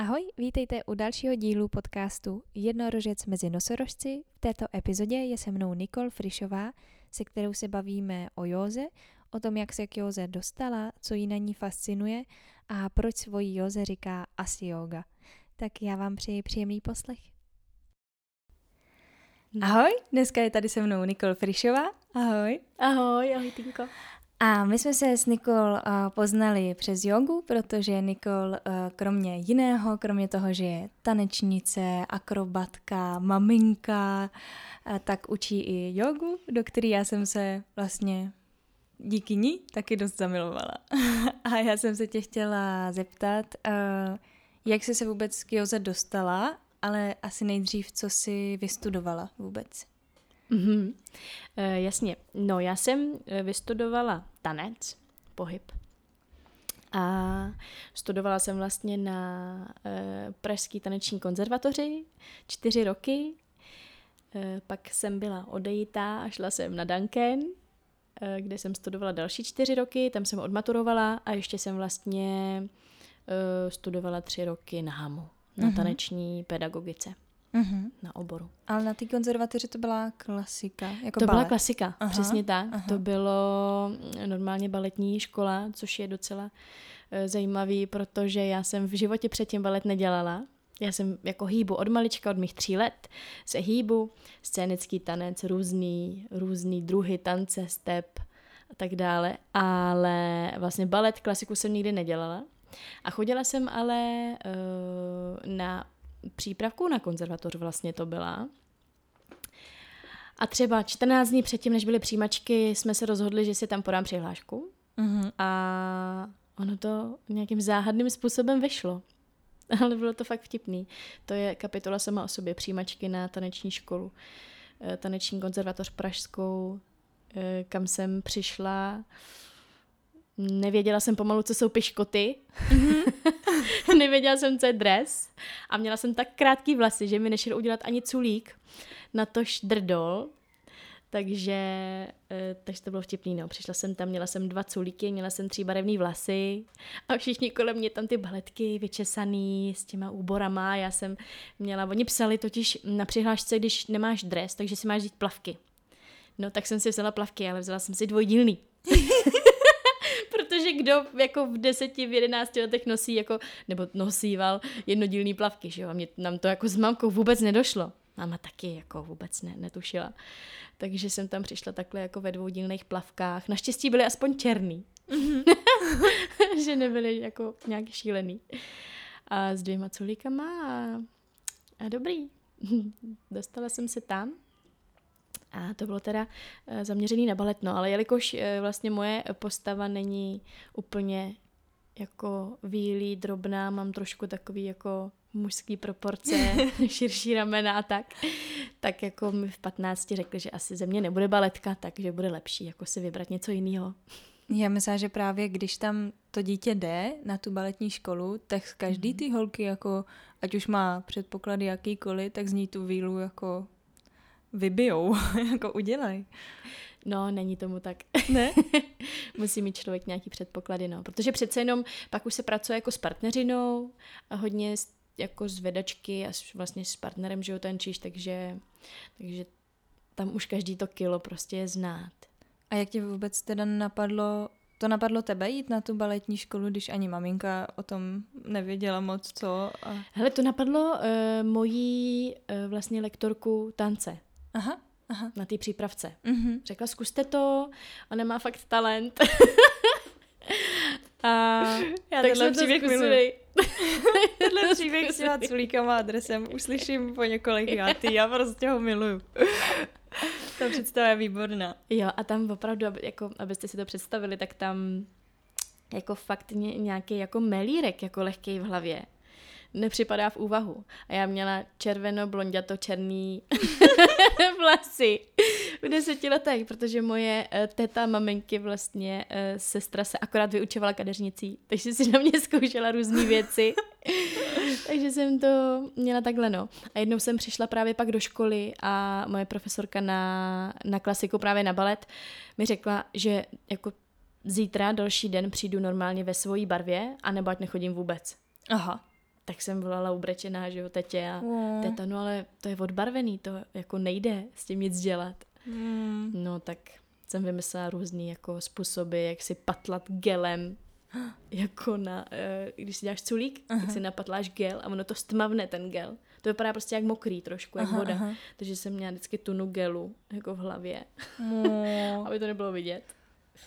Ahoj, vítejte u dalšího dílu podcastu Jednorožec mezi nosorožci. V této epizodě je se mnou Nikol Frišová, se kterou se bavíme o józe, o tom, jak se k józe dostala, co ji na ní fascinuje a proč svojí józe říká asi yoga. Tak já vám přeji příjemný poslech. Ahoj, dneska je tady se mnou Nikol Frišová. Ahoj. Ahoj, ahoj Tinko. A my jsme se s Nikol uh, poznali přes jogu, protože Nikol uh, kromě jiného, kromě toho, že je tanečnice, akrobatka, maminka, uh, tak učí i jogu, do které já jsem se vlastně díky ní taky dost zamilovala. A já jsem se tě chtěla zeptat, jak jsi se vůbec k joze dostala, ale asi nejdřív, co jsi vystudovala vůbec. Mm-hmm. E, jasně. No, já jsem eh, vystudovala tanec, pohyb. A studovala jsem vlastně na e, Pražský taneční konzervatoři čtyři roky. E, pak jsem byla odejítá a šla jsem na Duncan, e, kde jsem studovala další čtyři roky, tam jsem odmaturovala a ještě jsem vlastně e, studovala tři roky na HAMu, na mm-hmm. taneční pedagogice mm-hmm. na oboru. Ale na té konzervatoři to byla klasika, jako To balet. byla klasika, aha, přesně tak. Aha. To bylo normálně baletní škola, což je docela uh, zajímavý, protože já jsem v životě předtím balet nedělala. Já jsem jako hýbu od malička, od mých tří let, se hýbu, scénický tanec, různý, různý druhy tance, step a tak dále, ale vlastně balet, klasiku jsem nikdy nedělala. A chodila jsem ale uh, na přípravku na konzervatoř vlastně to byla. A třeba 14 dní předtím, než byly přijímačky, jsme se rozhodli, že si tam podám přihlášku. Mm-hmm. A ono to nějakým záhadným způsobem vyšlo. Ale bylo to fakt vtipný. To je kapitola sama o sobě, přijímačky na taneční školu, eh, taneční konzervatoř pražskou, eh, kam jsem přišla Nevěděla jsem pomalu, co jsou piškoty. Mm-hmm. Nevěděla jsem, co je dres. A měla jsem tak krátký vlasy, že mi nešel udělat ani culík. Na to šdrdol. Takže, eh, takže to bylo vtipný, no. Přišla jsem tam, měla jsem dva culíky, měla jsem tři barevné vlasy a všichni kolem mě tam ty baletky vyčesaný s těma úborama. Já jsem měla, oni psali totiž na přihlášce, když nemáš dres, takže si máš vzít plavky. No tak jsem si vzala plavky, ale vzala jsem si dvojdílný. protože kdo jako v deseti, v jedenácti letech nosí jako, nebo nosíval jednodílný plavky, že jo, a mě, nám to jako s mamkou vůbec nedošlo. Máma taky jako vůbec ne, netušila. Takže jsem tam přišla takhle jako ve dvoudílných plavkách. Naštěstí byly aspoň černý. Mm-hmm. že nebyly jako nějak šílený. A s dvěma culíkama a, a dobrý. Dostala jsem se tam a to bylo teda eh, zaměřený na balet, no, ale jelikož eh, vlastně moje postava není úplně jako výlí, drobná, mám trošku takový jako mužský proporce, širší ramena a tak, tak jako mi v 15 řekli, že asi ze mě nebude baletka, takže bude lepší jako si vybrat něco jiného. Já myslím, že právě když tam to dítě jde na tu baletní školu, tak každý mhm. ty holky jako, ať už má předpoklady jakýkoliv, tak z ní tu vílu jako vybijou, jako udělej. No, není tomu tak. Ne? Musí mít člověk nějaký předpoklady, no. Protože přece jenom pak už se pracuje jako s partneřinou a hodně jako z vedačky a vlastně s partnerem, že jo, tančíš, takže, takže tam už každý to kilo prostě je znát. A jak ti vůbec teda napadlo, to napadlo tebe jít na tu baletní školu, když ani maminka o tom nevěděla moc co? A... Hele, to napadlo uh, mojí uh, vlastně lektorku tance. Aha, aha. Na té přípravce. Mm-hmm. Řekla, zkuste to, ona má fakt talent. a Já tak jsem příběh miluji. Tenhle příběh s těma culíkama adresem uslyším po několik játý, já prostě ho miluju. Ta představa je výborná. Jo, a tam opravdu, jako, abyste si to představili, tak tam jako fakt nějaký jako melírek jako lehký v hlavě nepřipadá v úvahu. A já měla červeno, blonděto, černý vlasy v deseti letech, protože moje uh, teta maminky vlastně uh, sestra se akorát vyučovala kadeřnicí, takže si na mě zkoušela různé věci. takže jsem to měla takhle, no. A jednou jsem přišla právě pak do školy a moje profesorka na, na klasiku, právě na balet, mi řekla, že jako zítra, další den přijdu normálně ve svojí barvě, anebo ať nechodím vůbec. Aha. Tak jsem volala ubrečená, že jo, tetě a mm. teta, no ale to je odbarvený, to jako nejde s tím nic dělat. Mm. No tak jsem vymyslela různý jako způsoby, jak si patlat gelem, jako na, uh, když si děláš culík, aha. tak si napatláš gel a ono to stmavne ten gel. To vypadá prostě jak mokrý trošku, jak aha, voda. Aha. Takže jsem měla vždycky tunu gelu jako v hlavě, no. aby to nebylo vidět.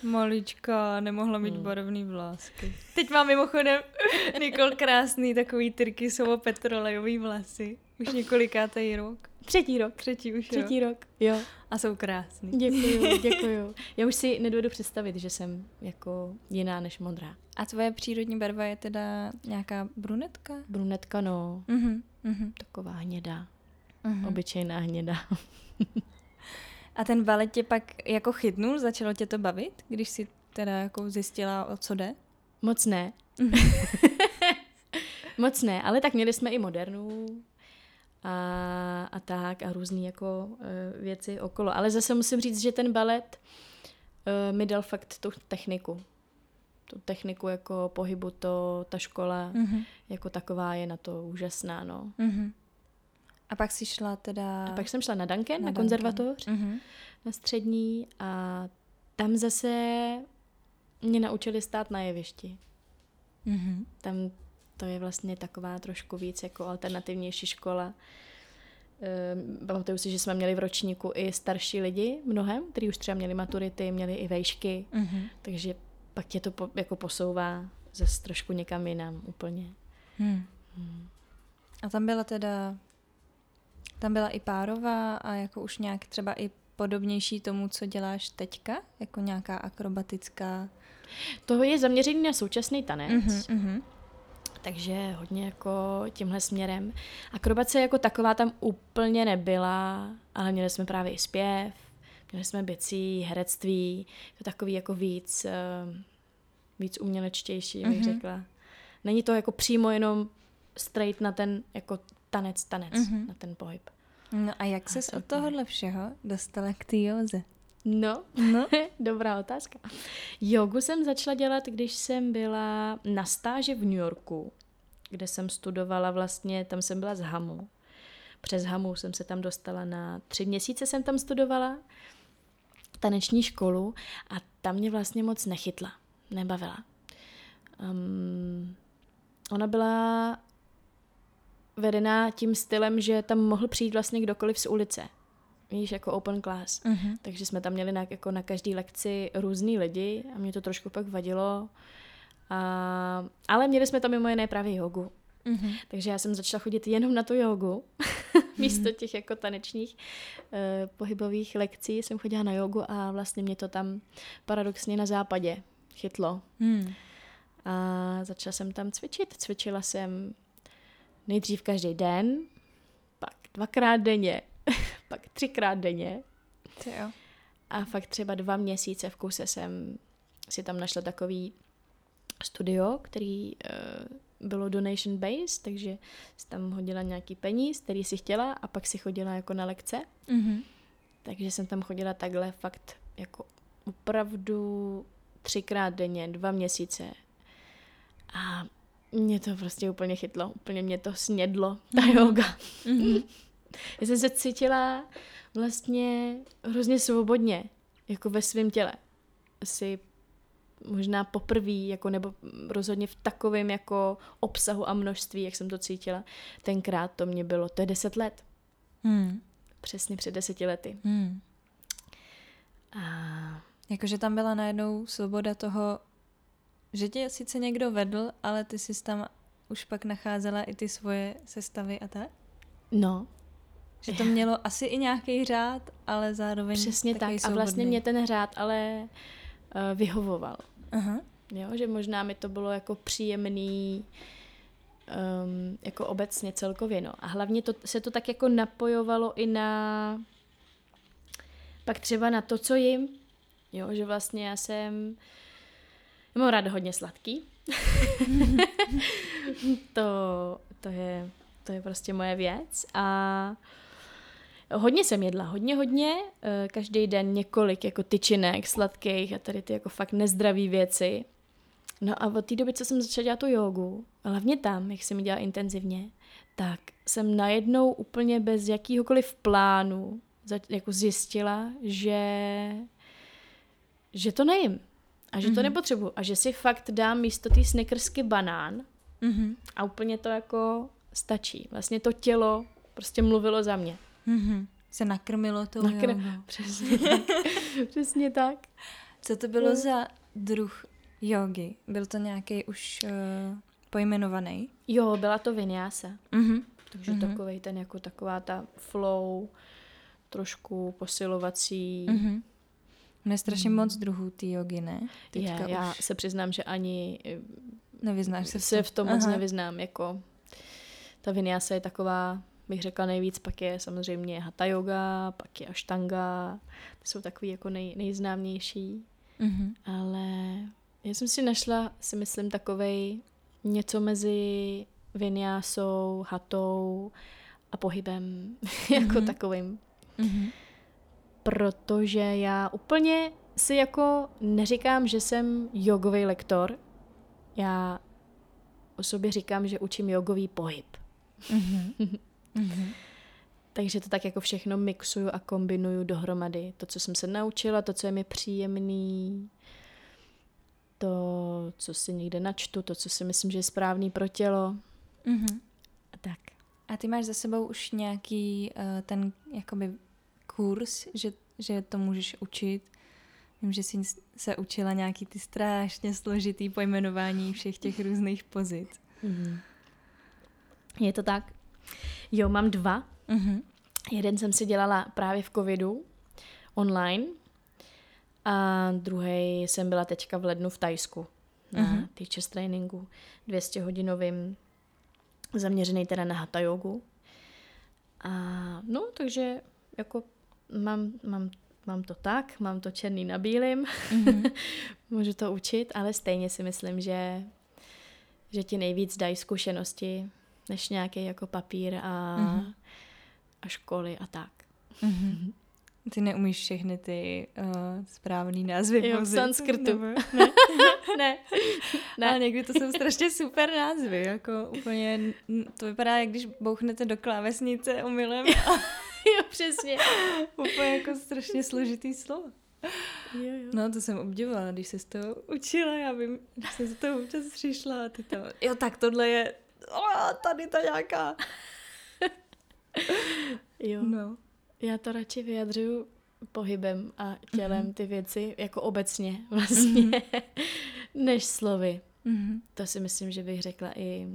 Malička, nemohla mít hmm. barevný vlásky. Teď mám mimochodem Nikol krásný takový tyrkysovo petrolejový vlasy. Už několikátý rok. Třetí rok. Třetí už Třetí rok. rok, jo. A jsou krásný. Děkuju, děkuju. Já už si nedovedu představit, že jsem jako jiná než modrá. A tvoje přírodní barva je teda nějaká brunetka? Brunetka, no. Uh-huh, uh-huh. Taková hnědá. Uh-huh. Obyčejná hnědá. A ten balet tě pak jako chytnul? Začalo tě to bavit, když jsi teda jako zjistila, o co jde? Moc ne. Moc ne, ale tak měli jsme i modernu a, a tak a různé jako uh, věci okolo. Ale zase musím říct, že ten balet uh, mi dal fakt tu techniku. Tu techniku jako pohybu, to, ta škola mm-hmm. jako taková je na to úžasná, no. Mm-hmm. A pak si šla teda... A pak jsem šla na Duncan, na, na konzervatoř, mm-hmm. na střední a tam zase mě naučili stát na jevišti. Mm-hmm. Tam to je vlastně taková trošku víc jako alternativnější škola. Ehm, pamatuju si, že jsme měli v ročníku i starší lidi mnohem, kteří už třeba měli maturity, měli i vejšky, mm-hmm. takže pak tě to po, jako posouvá zase trošku někam jinam úplně. Hmm. Hmm. A tam byla teda, tam byla i párová a jako už nějak třeba i podobnější tomu, co děláš teďka? Jako nějaká akrobatická... To je zaměřený na současný tanec. Mm-hmm, takže hodně jako tímhle směrem. Akrobace jako taková tam úplně nebyla, ale měli jsme právě i zpěv, měli jsme bicí, herectví, to takový jako víc, eh, víc umělečtější, bych mm-hmm. řekla. Není to jako přímo jenom straight na ten jako tanec, tanec, mm-hmm. na ten pohyb. No a jak ses od tohohle všeho dostala k té józe? No, no. dobrá otázka. Jogu jsem začala dělat, když jsem byla na stáži v New Yorku, kde jsem studovala vlastně, tam jsem byla z Hamu. Přes Hamu jsem se tam dostala na tři měsíce jsem tam studovala taneční školu a tam mě vlastně moc nechytla, nebavila. Um, ona byla vedená tím stylem, že tam mohl přijít vlastně kdokoliv z ulice víš, jako open class. Uh-huh. Takže jsme tam měli na, jako na každý lekci různý lidi a mě to trošku pak vadilo. A, ale měli jsme tam mimo jiné právě jogu. Uh-huh. Takže já jsem začala chodit jenom na tu jogu. Místo uh-huh. těch jako tanečních uh, pohybových lekcí jsem chodila na jogu a vlastně mě to tam paradoxně na západě chytlo. Uh-huh. A začala jsem tam cvičit. Cvičila jsem nejdřív každý den, pak dvakrát denně, pak třikrát denně. To jo. A fakt třeba dva měsíce v kuse jsem si tam našla takový studio, který uh, bylo donation based, takže si tam hodila nějaký peníz, který si chtěla a pak si chodila jako na lekce. Mm-hmm. Takže jsem tam chodila takhle fakt jako opravdu třikrát denně, dva měsíce. A mě to prostě úplně chytlo, úplně mě to snědlo, ta mm-hmm. yoga. Mm-hmm. Já jsem se cítila vlastně hrozně svobodně, jako ve svém těle. Asi možná poprvé, jako nebo rozhodně v takovém jako obsahu a množství, jak jsem to cítila. Tenkrát to mě bylo, to je deset let. Hmm. Přesně před deseti lety. Hmm. A... Jakože tam byla najednou svoboda toho, že tě sice někdo vedl, ale ty jsi tam už pak nacházela i ty svoje sestavy a tak? No, že to mělo asi i nějaký řád, ale zároveň Přesně tak. Svobodný. A vlastně mě ten řád ale uh, vyhovoval. Aha. Jo, že možná mi to bylo jako příjemný um, jako obecně celkově, no. A hlavně to, se to tak jako napojovalo i na pak třeba na to, co jim. Jo, že vlastně já jsem já mám ráda hodně sladký. to, to, je, to je prostě moje věc. A Hodně jsem jedla, hodně, hodně, eh, každý den několik jako tyčinek sladkých a tady ty jako fakt nezdraví věci. No a od té doby, co jsem začala dělat tu jogu, hlavně tam, jak jsem ji dělala intenzivně, tak jsem najednou úplně bez jakýhokoliv plánu jako zjistila, že, že to nejím a že mm-hmm. to mhm. nepotřebuji a že si fakt dám místo té snickersky banán mm-hmm. a úplně to jako stačí. Vlastně to tělo prostě mluvilo za mě. Mm-hmm. Se nakrmilo to. Nakr- Přesně tak. Přesně tak. Co to bylo no. za druh jogy? Byl to nějaký už uh, pojmenovaný? Jo, byla to vinyasa. Mm-hmm. Takže mm-hmm. takový ten jako taková ta flow, trošku posilovací. Mm-hmm. Je strašně mm. moc druhů ty jogy, ne? Teďka je, já už... se přiznám, že ani eh, Nevyznáš se, se v tom moc Aha. nevyznám. Jako ta vinyasa je taková, bych řekla nejvíc, pak je samozřejmě hatha yoga, pak je ashtanga, to jsou takový jako nej, nejznámější. Mm-hmm. Ale já jsem si našla, si myslím, takovej něco mezi vinyásou, hatou a pohybem jako mm-hmm. takovým. Mm-hmm. Protože já úplně si jako neříkám, že jsem jogový lektor. Já o sobě říkám, že učím jogový pohyb. Mm-hmm. mm-hmm. Takže to tak jako všechno mixuju a kombinuju dohromady. To, co jsem se naučila, to, co je mi příjemný, to, co si někde načtu, to, co si myslím, že je správný pro tělo. Mm-hmm. A tak. A ty máš za sebou už nějaký uh, ten jakoby kurz, že, že to můžeš učit? Vím, že jsi se učila nějaký ty strašně složitý pojmenování všech těch různých pozic. Mm-hmm. Je to tak? Jo, mám dva. Mm-hmm. Jeden jsem si dělala právě v covidu online a druhý jsem byla teďka v lednu v Tajsku na mm-hmm. teachers trainingu 200 hodinovým zaměřený teda na hatha jogu. A no, takže jako mám, mám, mám to tak, mám to černý na bílým, mm-hmm. můžu to učit, ale stejně si myslím, že, že ti nejvíc dají zkušenosti, než nějaký jako papír a, mm-hmm. a školy a tak. Mm-hmm. Ty neumíš všechny ty uh, správný názvy jo, v sanskrtu. Ne. ne. ne. Ale někdy to jsou strašně super názvy. Jako úplně, to vypadá, jak když bouchnete do klávesnice omylem. jo, přesně. úplně jako strašně složitý slovo. Jo, jo. No, to jsem obdivovala, když se z toho učila, já vím, když jsem z toho občas přišla a ty to, jo, tak tohle je, o, tady ta nějaká. jo. No. Já to radši vyjadřuju pohybem a tělem mm-hmm. ty věci, jako obecně vlastně, mm-hmm. než slovy. Mm-hmm. To si myslím, že bych řekla i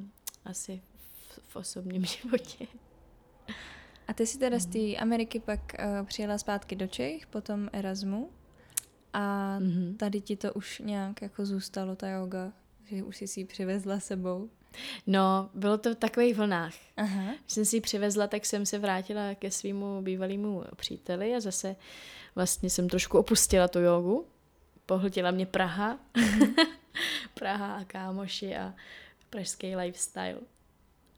asi v, v osobním životě. A ty si teda z té mhm. Ameriky pak uh, přijela zpátky do Čech, potom Erasmu a mm-hmm. tady ti to už nějak jako zůstalo, ta yoga, že už jsi si ji přivezla sebou. No, bylo to v takových vlnách. Aha. Když jsem si ji přivezla, tak jsem se vrátila ke svýmu bývalému příteli a zase vlastně jsem trošku opustila tu jogu. Pohltila mě Praha. Mhm. Praha a kámoši a pražský lifestyle.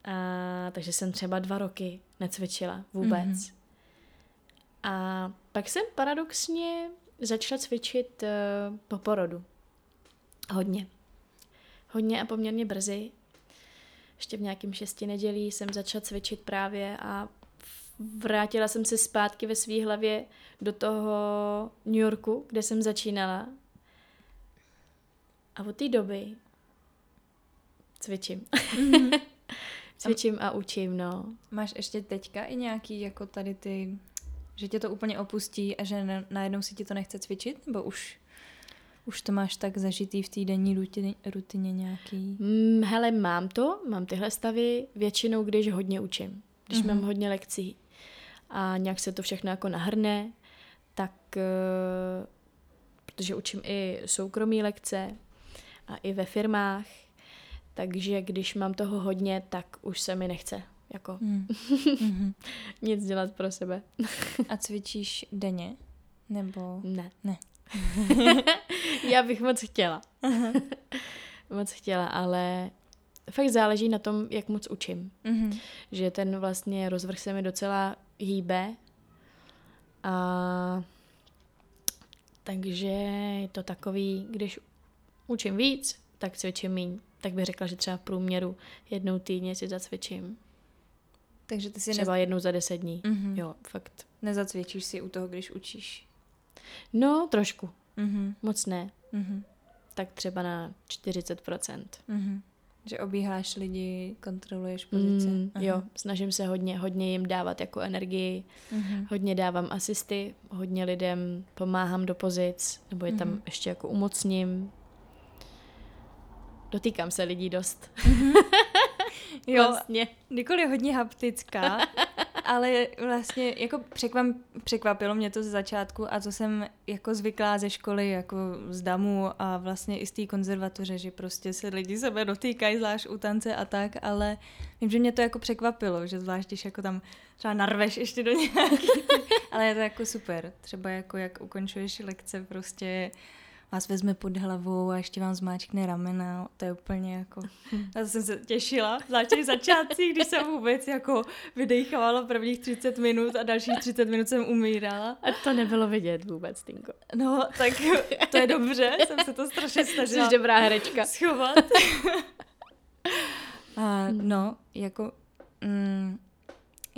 A, takže jsem třeba dva roky necvičila vůbec. Mm-hmm. A pak jsem paradoxně začala cvičit uh, po porodu. Hodně. Hodně a poměrně brzy ještě v nějakém šesti nedělí jsem začala cvičit právě a vrátila jsem se zpátky ve své hlavě do toho New Yorku, kde jsem začínala. A od té doby cvičím. Mm-hmm. cvičím a učím, no. Máš ještě teďka i nějaký jako tady ty, že tě to úplně opustí a že najednou si ti to nechce cvičit? Nebo už už to máš tak zažitý v té denní rutině, rutině nějaký? Mm, hele, mám to, mám tyhle stavy většinou, když hodně učím. Když uh-huh. mám hodně lekcí a nějak se to všechno jako nahrne, tak uh, protože učím i soukromí lekce a i ve firmách, takže když mám toho hodně, tak už se mi nechce jako mm. nic dělat pro sebe. a cvičíš denně? Nebo? Ne. Ne. Já bych moc chtěla. moc chtěla, ale fakt záleží na tom, jak moc učím. Mm-hmm. Že ten vlastně rozvrh se mi docela hýbe a takže je to takový, když učím víc, tak cvičím míň. Tak bych řekla, že třeba v průměru jednou týdně si zacvičím. Takže ty si Třeba nez... jednou za deset dní. Mhm. Jo, fakt. nezacvičíš si u toho, když učíš. No, trošku. Mhm. Moc ne. Mhm. Tak třeba na 40%. Mhm. Že obíháš lidi, kontroluješ pozice. Mm, Aha. jo, snažím se hodně, hodně jim dávat jako energii, Mhm. hodně dávám asisty, hodně lidem pomáhám do pozic, nebo je tam Mhm. ještě jako umocním. Dotýkám se lidí dost. Jo, Vlastně. Nikoli je hodně haptická, ale vlastně jako překvap, překvapilo mě to ze začátku a to jsem jako zvyklá ze školy, jako z damu a vlastně i z té konzervatoře, že prostě se lidi sebe dotýkají, zvlášť u tance a tak, ale vím, že mě to jako překvapilo, že zvlášť, když jako tam třeba narveš ještě do nějaký, ale je to jako super. Třeba jako jak ukončuješ lekce, prostě vás vezme pod hlavou a ještě vám zmáčkne ramena, to je úplně jako... To jsem se těšila, zvlášť v začátcích, když jsem vůbec jako vydechávala prvních 30 minut a dalších 30 minut jsem umírala. A to nebylo vidět vůbec, Tinko. No, tak to je dobře, jsem se to strašně snažila Jsi dobrá herečka. schovat. A no, jako... Mm,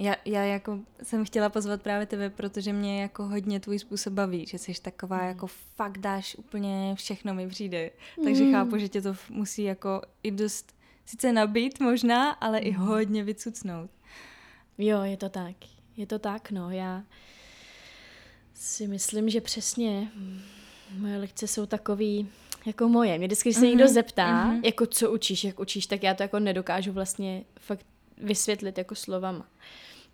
já, já jako jsem chtěla pozvat právě tebe, protože mě jako hodně tvůj způsob baví, že jsi taková jako fakt dáš úplně všechno mi přijde. Takže Mm. chápu, že tě to musí jako i dost sice nabít možná, ale i Mm. hodně vycucnout. Jo, je to tak. Je to tak, no. Já si myslím, že přesně moje lekce jsou takový jako moje. Mě vždycky, když se někdo Mhm, zeptá, mhm. jako co učíš, jak učíš, tak já to jako nedokážu vlastně fakt vysvětlit jako slovama.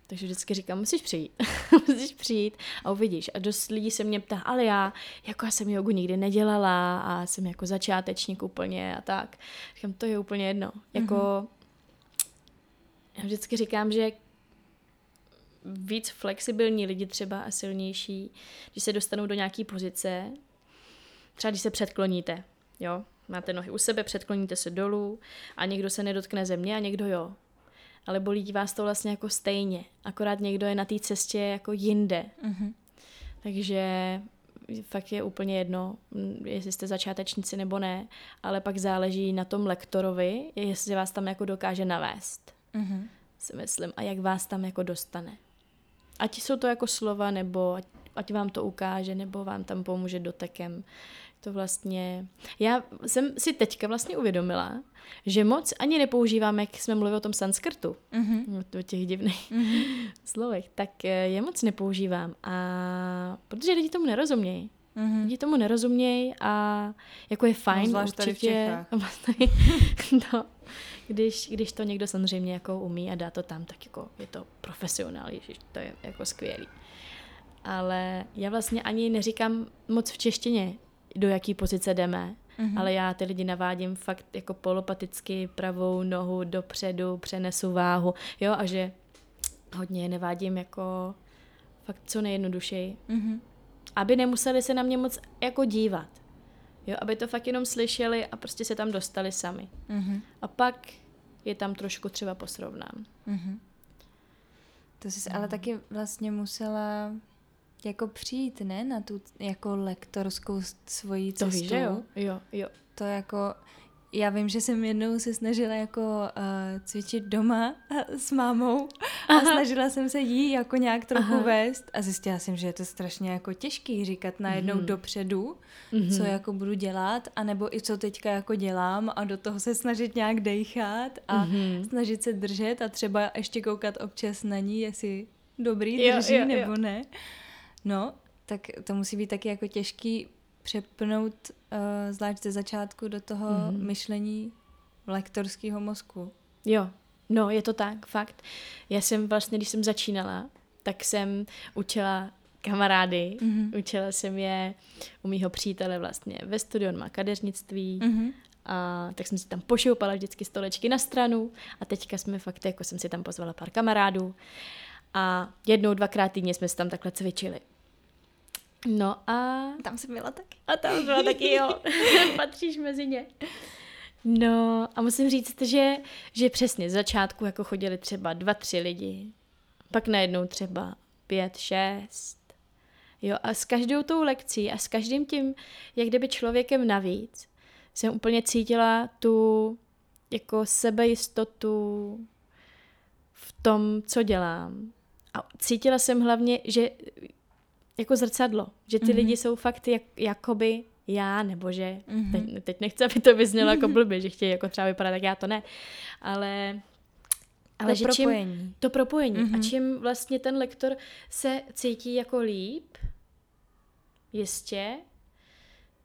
Takže vždycky říkám, musíš přijít, musíš přijít a uvidíš. A dost lidí se mě ptá, ale já, jako já jsem jogu nikdy nedělala a jsem jako začátečník úplně a tak. Říkám, to je úplně jedno. Jako, já vždycky říkám, že víc flexibilní lidi třeba a silnější, když se dostanou do nějaké pozice, třeba když se předkloníte, jo, máte nohy u sebe, předkloníte se dolů a někdo se nedotkne země a někdo jo. Ale bolí vás to vlastně jako stejně, akorát někdo je na té cestě jako jinde. Mhm. Takže fakt je úplně jedno, jestli jste začátečníci nebo ne, ale pak záleží na tom lektorovi, jestli vás tam jako dokáže navést Mhm. si myslím, a jak vás tam jako dostane. Ať jsou to jako slova, nebo ať, ať vám to ukáže, nebo vám tam pomůže dotekem. To vlastně... Já jsem si teďka vlastně uvědomila, že moc ani nepoužívám, jak jsme mluvili o tom sanskrtu, Mhm. o těch divných Mhm. slovech, tak eh, je moc nepoužívám. A protože lidi tomu nerozumějí. Mhm. Lidi tomu nerozumějí a jako je fajn No, zvlášť tady v určitě, no, když, když to někdo samozřejmě jako umí a dá to tam, tak jako je to profesionál, ježiš, to je jako skvělý. Ale já vlastně ani neříkám moc v češtině, do jaký pozice jdeme, Mhm. ale já ty lidi navádím fakt jako polopaticky pravou nohu dopředu, přenesu váhu, jo, a že hodně je nevádím jako fakt co nejjednodušeji, Mhm. aby nemuseli se na mě moc jako dívat. Jo, aby to fakt jenom slyšeli a prostě se tam dostali sami. Mhm. A pak je tam trošku třeba posrovnám. Mhm. To jsi ale taky vlastně musela jako přijít, ne, na tu jako lektorskou svoji To cestu. víš, že jo? Jo, jo. To jako, já vím, že jsem jednou se snažila jako uh, cvičit doma s mámou a snažila jsem se jí jako nějak trochu Aha. vést a zjistila jsem, že je to strašně jako těžký říkat najednou Mhm. dopředu, Mhm. co jako budu dělat, anebo i co teďka jako dělám a do toho se snažit nějak dejchat a Mhm. snažit se držet a třeba ještě koukat občas na ní, jestli dobrý Jo, drží jo, jo. nebo ne. No, tak to musí být taky jako těžký přepnout uh, zvlášť ze začátku do toho Mhm. myšlení lektorského mozku. Jo, no je to tak, fakt. Já jsem vlastně, když jsem začínala, tak jsem učila kamarády, Mhm. učila jsem je u mýho přítele vlastně ve studiu, on má kadeřnictví Mhm. a tak jsem si tam pošoupala vždycky stolečky na stranu a teďka jsme fakt, jako jsem si tam pozvala pár kamarádů a jednou, dvakrát týdně jsme si tam takhle cvičili. No a Tam jsem byla taky. a tam byla taky, jo, patříš mezi ně. No a musím říct, že, že přesně z začátku jako chodili třeba dva, tři lidi, pak najednou třeba pět, šest. Jo a s každou tou lekcí a s každým tím, jak kdyby člověkem navíc, jsem úplně cítila tu jako sebejistotu v tom, co dělám. A cítila jsem hlavně, že jako zrcadlo, že ty mm-hmm. lidi jsou fakt jak, jakoby já, nebo že, mm-hmm. teď, teď nechci, aby to vyznělo jako blbě, že chtějí jako třeba vypadat, tak já to ne, ale ale to že propojení. Čím, to propojení. Mm-hmm. A čím vlastně ten lektor se cítí jako líp, jistě,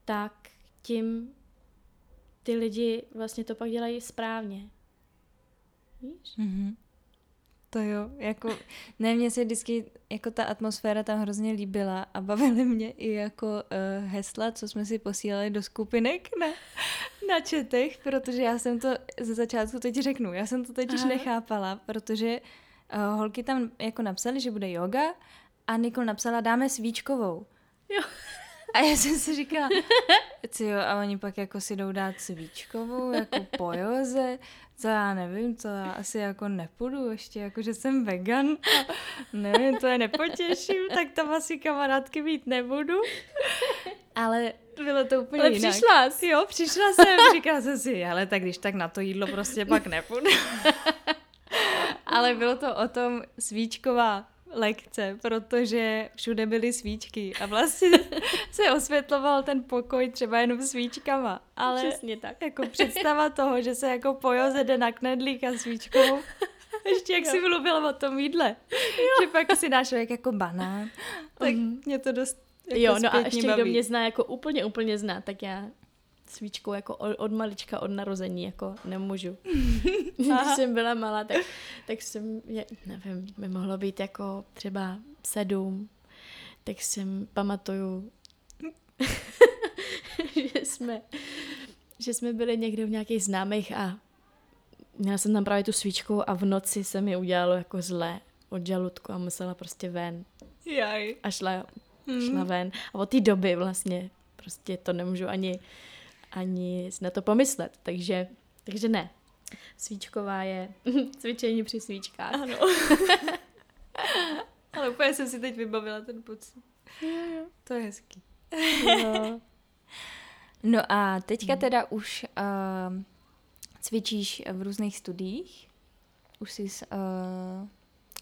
tak tím ty lidi vlastně to pak dělají správně. Víš? Mm-hmm. To jo, jako, ne, mně se vždycky jako ta atmosféra tam hrozně líbila a bavily mě i jako uh, hesla, co jsme si posílali do skupinek na, na četech, protože já jsem to ze začátku teď řeknu, já jsem to totiž Aha. nechápala, protože uh, holky tam jako napsaly, že bude yoga a Nikol napsala, dáme svíčkovou. Jo. A já jsem si říkala, co jo, a oni pak jako si jdou dát svíčkovou, jako po joze, co já nevím, to já asi jako nepůjdu ještě, jako že jsem vegan nevím, to je nepotěším, tak tam asi kamarádky mít nebudu. Ale bylo to úplně ale jinak. přišla jsi. Jo, přišla jsem, říkala jsem si, ale tak když tak na to jídlo prostě pak nepůjdu. ale bylo to o tom svíčková lekce, protože všude byly svíčky a vlastně se osvětloval ten pokoj třeba jenom svíčkama. Ale Přesně tak. jako představa toho, že se jako po joze jde na knedlík a svíčkou, ještě jak jo. si mluvila o tom jídle, jo. že pak si dáš jako banán, tak mm. mě to dost jako Jo, no a ještě baví. kdo mě zná, jako úplně, úplně zná, tak já svíčkou jako od, malička, od narození, jako nemůžu. Když jsem byla malá, tak, tak jsem, je, nevím, by mohlo být jako třeba sedm, tak jsem pamatuju, že jsme, že jsme byli někde v nějakých známých a měla jsem tam právě tu svíčku a v noci se mi udělalo jako zle od žaludku a musela prostě ven. Jaj. A šla, šla ven. A od té doby vlastně prostě to nemůžu ani ani na to pomyslet. Takže, takže ne. Svíčková je cvičení při svíčkách. Ano. Ale úplně jsem si teď vybavila ten pocit. Jo. To je hezký. No. no a teďka teda už uh, cvičíš v různých studiích. Už jsi, uh,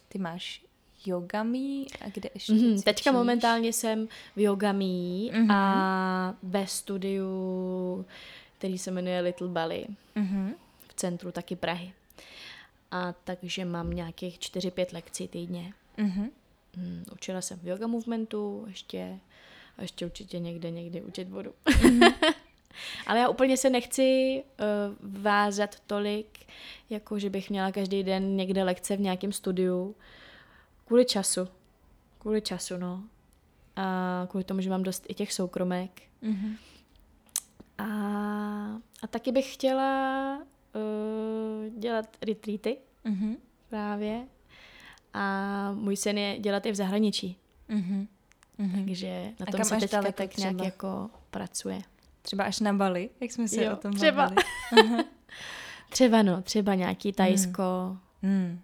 ty máš Yogami a kde ještě mm-hmm. Teďka momentálně jsem v Yogami mm-hmm. a ve studiu, který se jmenuje Little Bali mm-hmm. v centru taky Prahy. A takže mám nějakých 4-5 lekcí týdně. Mm-hmm. Mm, učila jsem v yoga movementu, ještě, a ještě určitě někde, někdy učit vodu. Mm-hmm. Ale já úplně se nechci uh, vázat tolik, jako že bych měla každý den někde lekce v nějakém studiu, Kvůli času. Kvůli času, no. A kvůli tomu, že mám dost i těch soukromek. Mm-hmm. A, a taky bych chtěla uh, dělat retreaty mm-hmm. právě. A můj sen je dělat i v zahraničí. Mm-hmm. Takže na tom se teďka tak třeba? nějak jako pracuje. Třeba až na Bali, jak jsme se jo, o tom třeba. bavili. třeba no, třeba nějaký Tajsko, mm. Mm.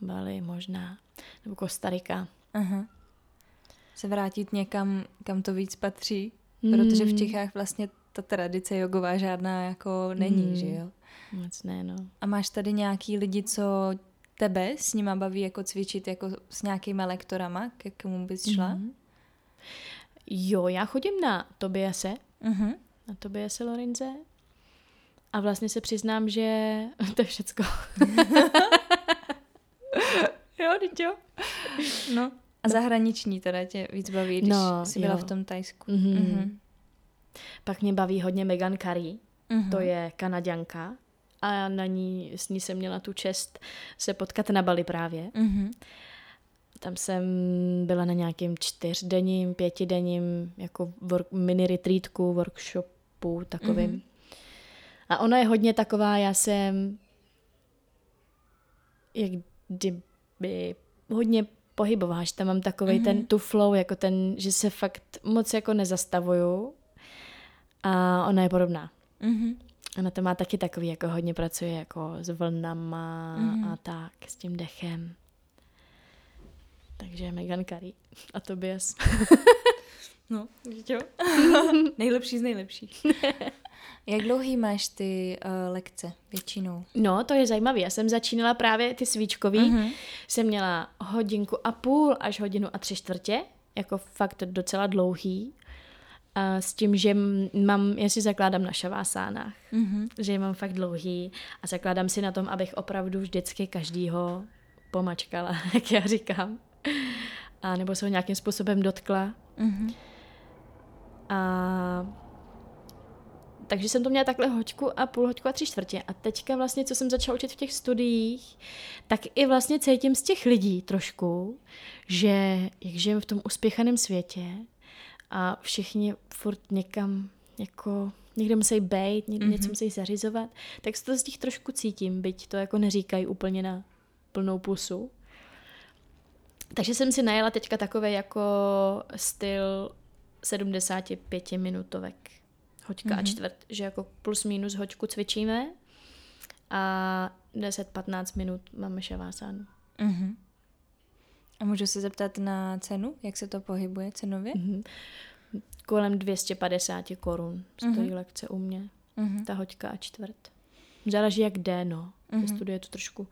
Bali možná nebo Kostarika. Aha. Se vrátit někam, kam to víc patří, mm. protože v Čechách vlastně ta tradice jogová žádná jako není, mm. že jo? Moc ne, no. A máš tady nějaký lidi, co tebe s nima baví jako cvičit jako s nějakýma lektorama, ke komu bys šla? Mm. Jo, já chodím na Tobiase, uh-huh. na Tobiase Lorinze a vlastně se přiznám, že to je všecko. jo, teď jo. No. A zahraniční teda tě víc baví, když no, jsi byla jo. v tom Tajsku. Mm-hmm. Mm-hmm. Pak mě baví hodně Megan Curry, mm-hmm. to je kanaděnka a na ní, s ní jsem měla tu čest se potkat na Bali právě. Mm-hmm. Tam jsem byla na nějakým čtyřdenním, pětidenním jako work, mini retreatku, workshopu takovým. Mm-hmm. A ona je hodně taková, já jsem jak kdyby hodně pohybová, že tam mám takový mm-hmm. ten tu flow, jako ten, že se fakt moc jako nezastavuju a ona je podobná. Mm-hmm. Ona to má taky takový, jako hodně pracuje jako s vlnama mm-hmm. a tak, s tím dechem. Takže Megan Curry a Tobias. no, jo. Nejlepší z nejlepších. Jak dlouhý máš ty uh, lekce většinou? No, to je zajímavé. Já jsem začínala právě ty svíčkový. Uh-huh. Jsem měla hodinku a půl až hodinu a tři čtvrtě. Jako fakt docela dlouhý. A s tím, že mám, já si zakládám na šavásánách, mm-hmm. že je mám fakt dlouhý a zakládám si na tom, abych opravdu vždycky každýho pomačkala, jak já říkám. A nebo se ho nějakým způsobem dotkla. Mm-hmm. A takže jsem to měla takhle hoďku a půl, hoďku a tři čtvrtě. A teďka vlastně, co jsem začala učit v těch studiích, tak i vlastně cítím z těch lidí trošku, že jak žijeme v tom uspěchaném světě a všichni furt někam jako někde musí být, někde mm-hmm. něco musí zařizovat, tak se to z těch trošku cítím, byť to jako neříkají úplně na plnou pusu. Takže jsem si najela teďka takové jako styl 75 minutovek hoďka mm-hmm. a mhm. čtvrt, že jako plus minus hoďku cvičíme a 10-15 minut máme šavásán. Mm-hmm. A můžu se zeptat na cenu, jak se to pohybuje cenově? Mm-hmm. Kolem 250 korun stojí mm-hmm. lekce u mě, mm-hmm. ta hoďka a čtvrt. Záleží jak jde, no. Mm-hmm. Ve studiu je to trošku,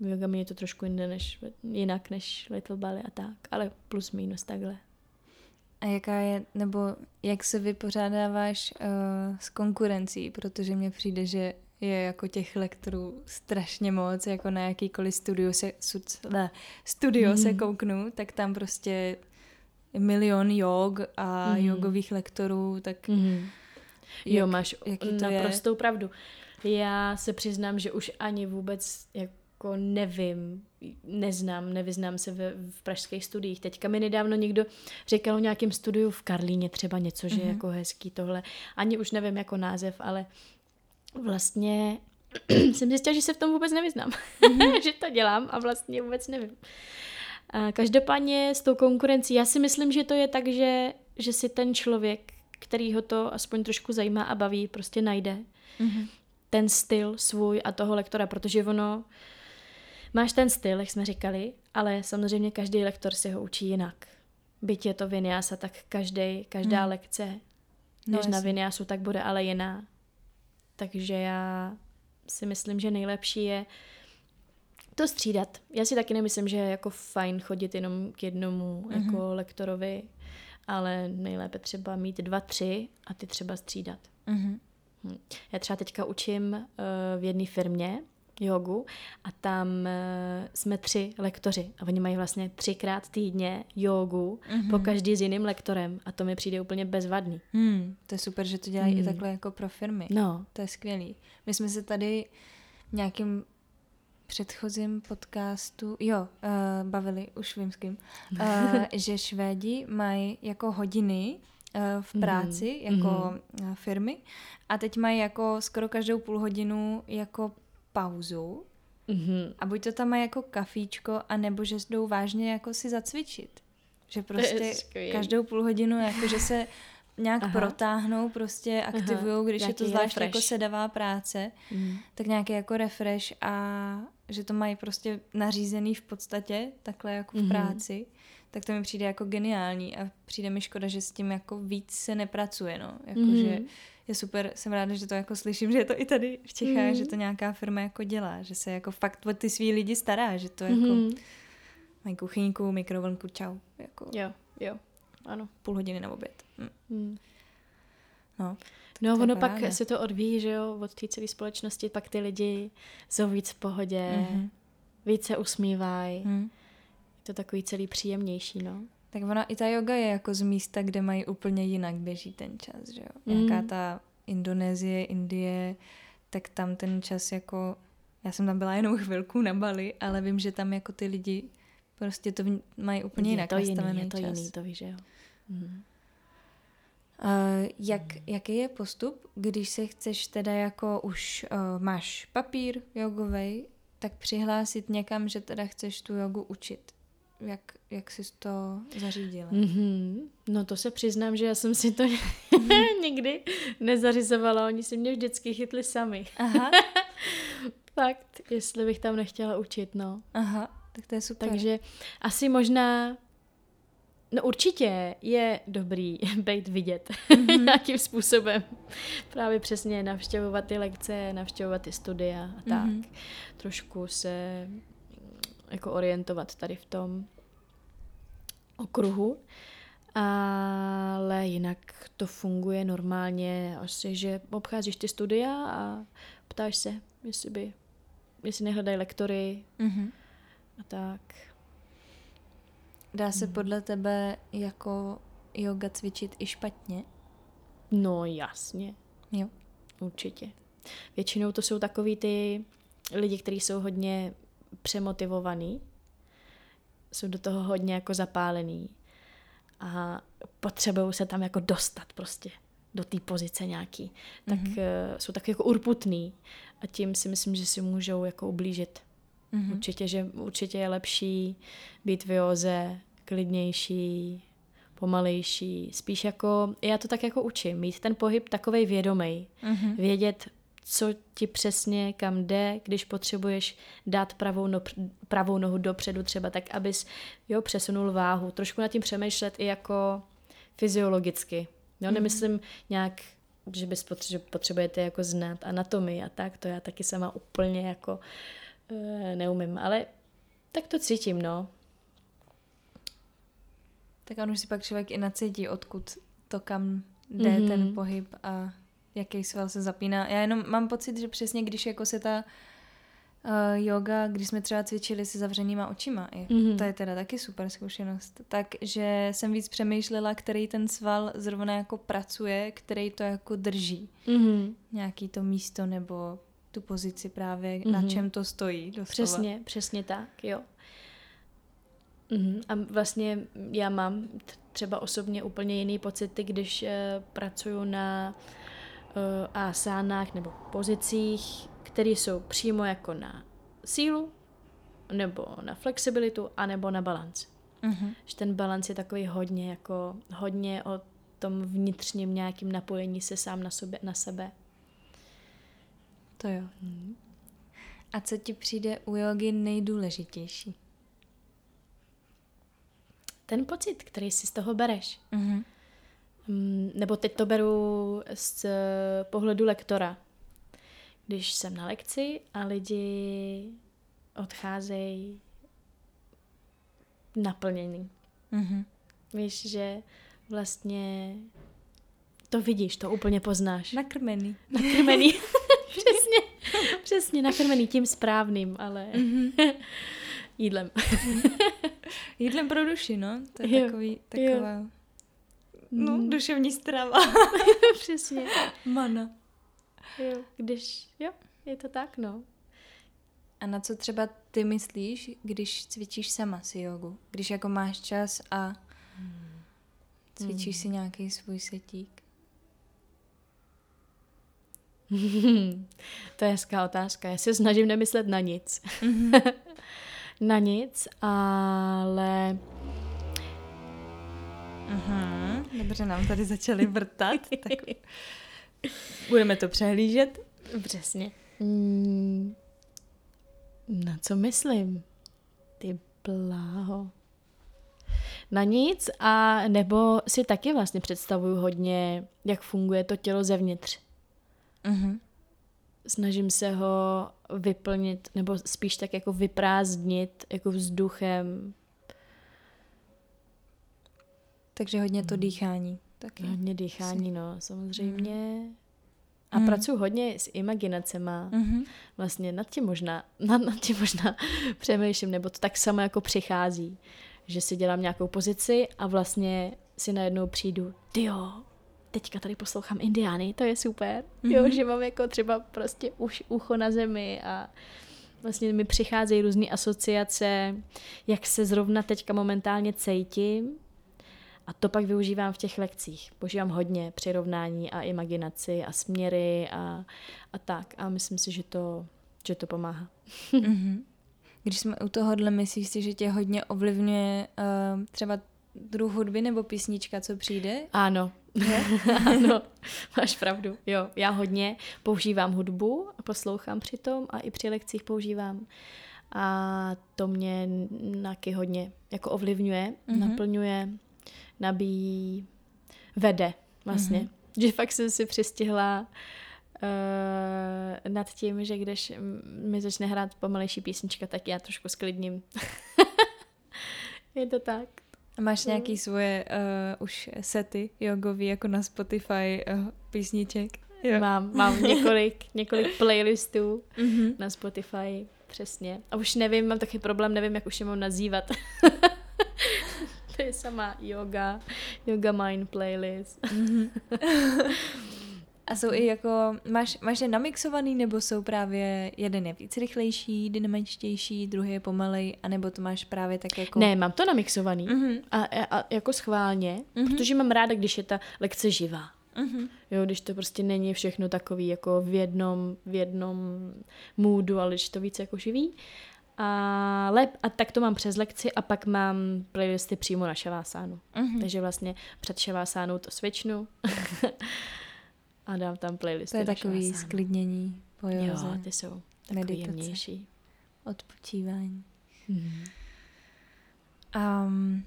v je to trošku jinde než, jinak než Little Bali a tak, ale plus minus takhle. A jaká je, nebo jak se vypořádáváš uh, s konkurencí, protože mně přijde, že je jako těch lektorů strašně moc, jako na jakýkoliv studio se, ne, studio mm. se mhm. kouknu, tak tam prostě milion jog a mm. jogových lektorů, tak mm. jak, jo, máš jaký to naprostou je? pravdu. Já se přiznám, že už ani vůbec jak jako nevím, neznám, nevyznám se v, v pražských studiích. Teďka mi nedávno někdo říkal o nějakém studiu v Karlíně třeba něco, že mm-hmm. jako hezký tohle. Ani už nevím jako název, ale vlastně jsem zjistila, že se v tom vůbec nevyznám. Mm-hmm. že to dělám a vlastně vůbec nevím. A každopádně s tou konkurencí, já si myslím, že to je tak, že, že si ten člověk, který ho to aspoň trošku zajímá a baví, prostě najde. Mm-hmm. Ten styl svůj a toho lektora, protože ono, Máš ten styl, jak jsme říkali, ale samozřejmě každý lektor si ho učí jinak. Byť je to vinyasa, tak každý, každá hmm. lekce, no, než na vinyasu, tak bude ale jiná. Takže já si myslím, že nejlepší je to střídat. Já si taky nemyslím, že je jako fajn chodit jenom k jednomu mm-hmm. jako lektorovi, ale nejlépe třeba mít dva, tři a ty třeba střídat. Mm-hmm. Já třeba teďka učím uh, v jedné firmě, jogu a tam uh, jsme tři lektoři a oni mají vlastně třikrát týdně jogu mm-hmm. po každý s jiným lektorem a to mi přijde úplně bezvadný. Hmm, to je super, že to dělají hmm. i takhle jako pro firmy. No. To je skvělý. My jsme se tady nějakým předchozím podcastu, jo, uh, bavili, už vím s kým, uh, že Švédi mají jako hodiny v práci, mm. jako mm. firmy a teď mají jako skoro každou půl hodinu jako pauzu mm-hmm. a buď to tam mají jako kafíčko, anebo že jdou vážně jako si zacvičit. Že prostě každou půl hodinu jako, že se nějak Aha. protáhnou, prostě aktivují, když je to zvlášť refresh. jako sedavá práce, mm. tak nějaký jako refresh a že to mají prostě nařízený v podstatě, takhle jako v mm. práci, tak to mi přijde jako geniální a přijde mi škoda, že s tím jako víc se nepracuje, no. Jako, mm. že je super, jsem ráda, že to jako slyším, že je to i tady v Čechách, mm. že to nějaká firma jako dělá, že se jako fakt o ty svý lidi stará, že to jako mm. mají kuchyňku, mikrovlnku, čau. Jako jo, jo, ano. Půl hodiny na oběd. Mm. Mm. No, no ono pak ráda. se to odvíjí, že jo, od té celé společnosti, pak ty lidi jsou víc v pohodě, mm-hmm. víc se usmívají. Mm. Je to takový celý příjemnější, no. Tak ona i ta yoga je jako z místa, kde mají úplně jinak běží ten čas, že jo. Mm. Nějaká ta Indonésie, Indie, tak tam ten čas jako, já jsem tam byla jenom chvilku na Bali, ale vím, že tam jako ty lidi prostě to mají úplně jinak je to jiný, je to čas. jiný, to víš, že jo. Mm. Uh, jak, jaký je postup, když se chceš teda jako už uh, máš papír jogovej, tak přihlásit někam, že teda chceš tu jogu učit? Jak, jak jsi to zařídila? Mm-hmm. No to se přiznám, že já jsem si to mm-hmm. nikdy nezařizovala. Oni si mě vždycky chytli sami. Aha. Fakt, jestli bych tam nechtěla učit, no. Aha. Tak to je super. Takže asi možná No určitě je dobrý být vidět mm-hmm. nějakým způsobem. Právě přesně navštěvovat ty lekce, navštěvovat ty studia a tak. Mm-hmm. Trošku se jako orientovat tady v tom okruhu. Ale jinak to funguje normálně, asi, že obcházíš ty studia a ptáš se, jestli by, jestli nehledají lektory mm-hmm. a tak. Dá se mm. podle tebe jako yoga cvičit i špatně? No jasně. Jo. Určitě. Většinou to jsou takový ty lidi, kteří jsou hodně přemotivovaný, jsou do toho hodně jako zapálený a potřebují se tam jako dostat prostě do té pozice nějaký, tak mm-hmm. jsou tak jako urputný a tím si myslím, že si můžou jako ublížit. Mm-hmm. Určitě, že určitě je lepší být v józe klidnější, pomalejší, spíš jako, já to tak jako učím, mít ten pohyb takovej vědomý, mm-hmm. vědět, co ti přesně kam jde, když potřebuješ dát pravou, no, pravou nohu dopředu třeba, tak abys jo, přesunul váhu. Trošku nad tím přemýšlet i jako fyziologicky. Jo, mm. nemyslím nějak, že bys potřebujete jako znát anatomii a tak, to já taky sama úplně jako e, neumím, ale tak to cítím, no. Tak už si pak člověk i nacítí, odkud to kam jde mm-hmm. ten pohyb a jaký sval se zapíná. Já jenom mám pocit, že přesně když jako se ta uh, yoga, když jsme třeba cvičili se zavřenýma očima, i, mm-hmm. to je teda taky super zkušenost, takže jsem víc přemýšlela, který ten sval zrovna jako pracuje, který to jako drží. Mm-hmm. Nějaký to místo nebo tu pozici právě, mm-hmm. na mhm. čem to stojí. Doslova. Přesně, přesně tak, jo. Mm-hmm. A vlastně já mám třeba osobně úplně jiný pocity, když uh, pracuju na uh, asánách nebo pozicích, které jsou přímo jako na sílu, nebo na flexibilitu, anebo na balans. Mm-hmm. Že ten balans je takový hodně jako hodně o tom vnitřním nějakým napojení se sám na, sobě, na sebe. To jo. Mm. A co ti přijde u jogy nejdůležitější? ten pocit, který si z toho bereš. Mm-hmm. Nebo teď to beru z pohledu lektora. Když jsem na lekci a lidi odcházejí naplněný. Mm-hmm. Víš, že vlastně to vidíš, to úplně poznáš. Nakrmený. Nakrmený. přesně, přesně, nakrmený tím správným, ale mm-hmm. jídlem. Jídlem pro duši, no. To je jo, takový, taková... Jo. No, mm. duševní strava. Přesně. Mana. Jo, když, jo, je to tak, no. A na co třeba ty myslíš, když cvičíš sama si jogu? Když jako máš čas a cvičíš hmm. si nějaký svůj setík? to je hezká otázka. Já se snažím nemyslet na nic. Mm-hmm. na nic, ale... Aha, dobře, nám tady začali vrtat, tak budeme to přehlížet. Přesně. Mm, na co myslím? Ty bláho. Na nic a nebo si taky vlastně představuju hodně, jak funguje to tělo zevnitř. Uh-huh snažím se ho vyplnit, nebo spíš tak jako vyprázdnit jako vzduchem. Takže hodně to hmm. dýchání. Taky. Hodně dýchání, no, samozřejmě. Mm. A mm. pracuji hodně s imaginacema. Mm-hmm. Vlastně nad tím možná, nad, nad tím možná přemýšlím, nebo to tak samo jako přichází. Že si dělám nějakou pozici a vlastně si najednou přijdu, ty jo, teďka tady poslouchám Indiány, to je super, mm-hmm. jo, že mám jako třeba prostě už ucho na zemi a vlastně mi přicházejí různé asociace, jak se zrovna teďka momentálně cítím a to pak využívám v těch lekcích. Používám hodně přirovnání a imaginaci a směry a, a tak a myslím si, že to, že to pomáhá. mm-hmm. Když jsme u tohohle, myslíš si, že tě hodně ovlivňuje uh, třeba druh hudby nebo písnička, co přijde? Ano, ano, máš pravdu. Jo, já hodně používám hudbu a poslouchám přitom a i při lekcích používám. a to mě taky hodně jako ovlivňuje, mm-hmm. naplňuje, nabíjí, vede vlastně. Mm-hmm. Že fakt jsem si přistihla uh, nad tím, že když mi začne hrát pomalejší písnička, tak já trošku sklidním. Je to tak. Máš nějaký svoje uh, už sety jogový jako na Spotify uh, písniček? Jo. Mám, mám několik, několik playlistů mm-hmm. na Spotify, přesně. A už nevím, mám taky problém, nevím, jak už je mám nazývat. Je sama yoga, yoga mind playlist. mm-hmm. A jsou i jako, máš, máš je namixovaný, nebo jsou právě, jeden je víc rychlejší, dynamičtější, druhý je pomalej, anebo to máš právě tak jako... Ne, mám to namixovaný mm-hmm. a, a, a jako schválně, mm-hmm. protože mám ráda, když je ta lekce živá. Mm-hmm. Jo, když to prostě není všechno takový jako v jednom, v jednom můdu, ale když to víc jako živý. A, lep, a tak to mám přes lekci a pak mám playlisty přímo na šavásánu. Mm-hmm. Takže vlastně před šavásánou to svičnu a dám tam playlisty To je takový šavásánu. sklidnění po. Jo, ty jsou takový Meditace. jemnější. Odpočívání. Mm-hmm. Um,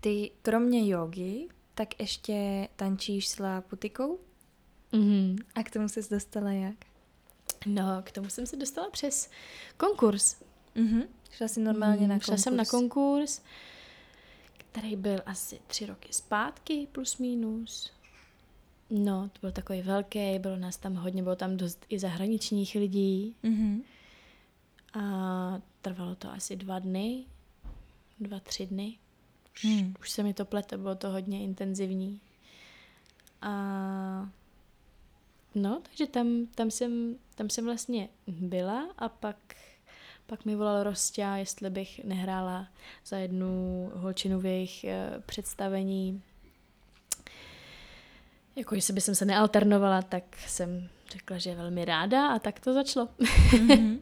ty kromě jogy tak ještě tančíš s láputikou. Mm-hmm. A k tomu se dostala jak? No, k tomu jsem se dostala přes konkurs. Mm-hmm. Šla jsi normálně mm, na konkurs? Šla jsem na konkurs, který byl asi tři roky zpátky, plus minus. No, to byl takový velký, bylo nás tam hodně, bylo tam dost i zahraničních lidí. Mm-hmm. A trvalo to asi dva dny, dva, tři dny. Hmm. Už se mi to plete, bylo to hodně intenzivní. A no, takže tam, tam, jsem, tam jsem vlastně byla a pak, pak mi volal Rostě, jestli bych nehrála za jednu holčinu v jejich uh, představení. Jako jestli by jsem se nealternovala, tak jsem řekla, že je velmi ráda a tak to začalo. Mm-hmm.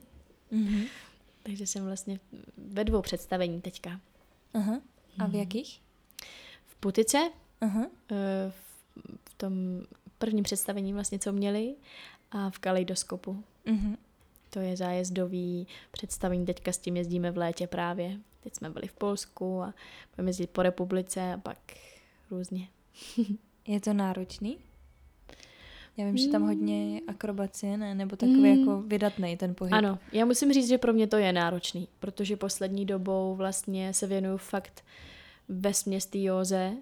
mm-hmm. takže jsem vlastně ve dvou představení teďka. Aha. A v mhm. jakých? V Putice, uh-huh. v tom prvním představení vlastně, co měli, a v Kaleidoskopu. Uh-huh. To je zájezdový představení, teďka s tím jezdíme v létě právě. Teď jsme byli v Polsku a budeme jezdit po republice a pak různě. je to náročný? Já vím, že tam hodně akrobacie, ne? Nebo takový mm. jako vydatný ten pohyb. Ano, já musím říct, že pro mě to je náročný, protože poslední dobou vlastně se věnuju fakt ve té józe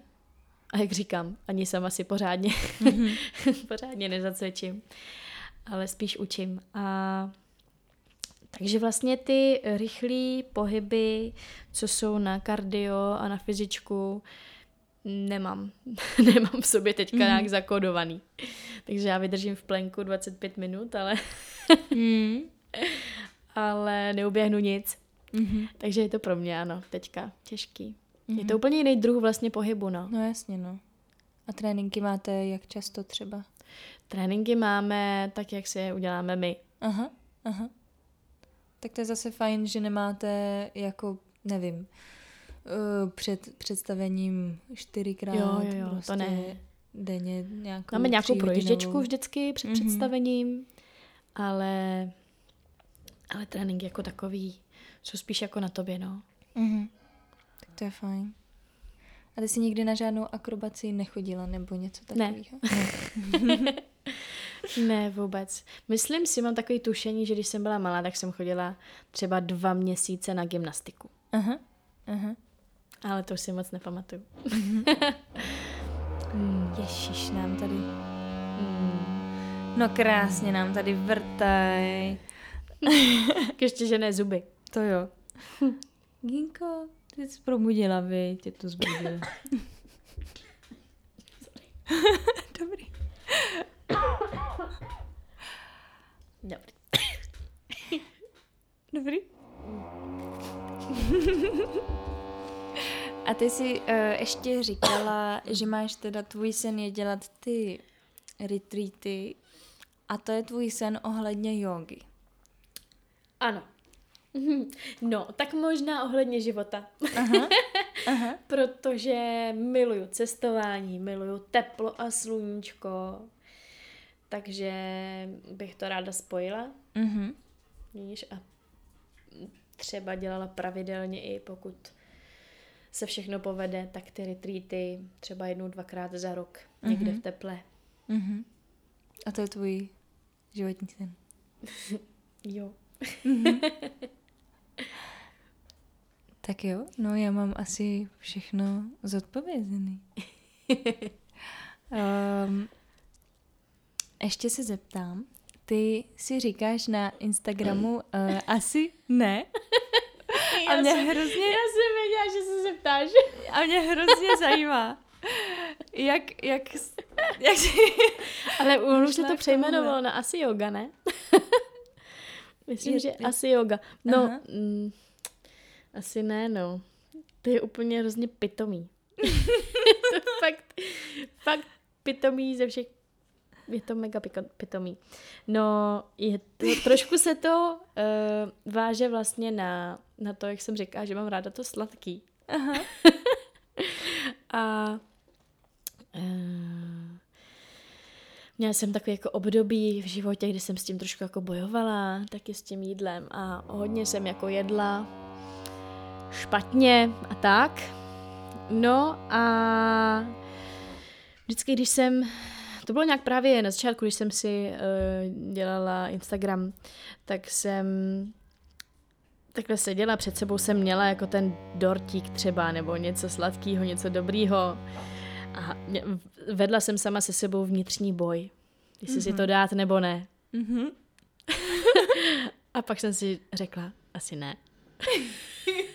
a jak říkám, ani sama si pořádně, mm-hmm. pořádně nezacvičím, ale spíš učím. A takže vlastně ty rychlé pohyby, co jsou na kardio a na fyzičku, nemám. nemám v sobě teďka mm. nějak zakodovaný. Takže já vydržím v plenku 25 minut, ale mm. ale neuběhnu nic. Mm-hmm. Takže je to pro mě, ano, teďka těžký. Mm-hmm. Je to mhm. úplně jiný druh vlastně pohybu, no. No jasně, no. A tréninky máte jak často třeba? Tréninky máme tak, jak si je uděláme my. Aha, aha. Tak to je zase fajn, že nemáte jako, nevím, uh, před představením čtyřikrát. Jo, jo, jo, prostě to ne. Denně nějakou Máme nějakou projížděčku vždycky před mm-hmm. představením, ale, ale trénink jako takový jsou spíš jako na tobě, no. Mm-hmm. To je fajn. A ty jsi nikdy na žádnou akrobaci nechodila nebo něco takového? Ne. Ne. ne, vůbec. Myslím si, mám takový tušení, že když jsem byla malá, tak jsem chodila třeba dva měsíce na gymnastiku. Aha, aha. Ale to už si moc nepamatuju. mm, ježíš, nám tady... Mm. No krásně nám tady vrtaj. Ještě, že ne zuby. To jo. Ginko, ty jsi probudila, vy, tě to zbudila. Dobrý. Dobrý. Dobrý? A ty jsi uh, ještě říkala, že máš teda tvůj sen je dělat ty retreaty a to je tvůj sen ohledně jogy. Ano. No, tak možná ohledně života. Aha, aha. Protože miluju cestování, miluju teplo a sluníčko. Takže bych to ráda spojila. Mhm. Víš, a třeba dělala pravidelně i pokud se všechno povede, tak ty retreaty třeba jednou, dvakrát za rok někde mm-hmm. v teple. Mm-hmm. A to je tvůj životní sen? jo. Mm-hmm. Tak jo, no já mám asi všechno zodpovězený. um, ještě se zeptám, ty si říkáš na Instagramu uh, asi ne. A mě já hrozně... Já jsem věděla, že se zeptáš. A mě hrozně zajímá, jak, jak, jak si... Ale už se to přejmenovalo na asi yoga, ne? Myslím, je, že je. asi yoga. No, mm, asi ne, no. To je úplně hrozně pitomý. fakt, fakt pitomý ze všech je to mega pitomý. No, je to, trošku se to uh, váže vlastně na, na to, jak jsem říkala, že mám ráda to sladký. Aha. A uh, měla jsem takový jako období v životě, kdy jsem s tím trošku jako bojovala, taky s tím jídlem a hodně jsem jako jedla špatně a tak. No a vždycky, když jsem to bylo nějak právě na začátku, když jsem si uh, dělala Instagram, tak jsem takhle seděla, před sebou jsem měla jako ten dortík třeba, nebo něco sladkého, něco dobrýho. A vedla jsem sama se sebou vnitřní boj, jestli mm-hmm. si to mhm. dát nebo ne. Mm-hmm. a pak jsem si řekla, asi ne.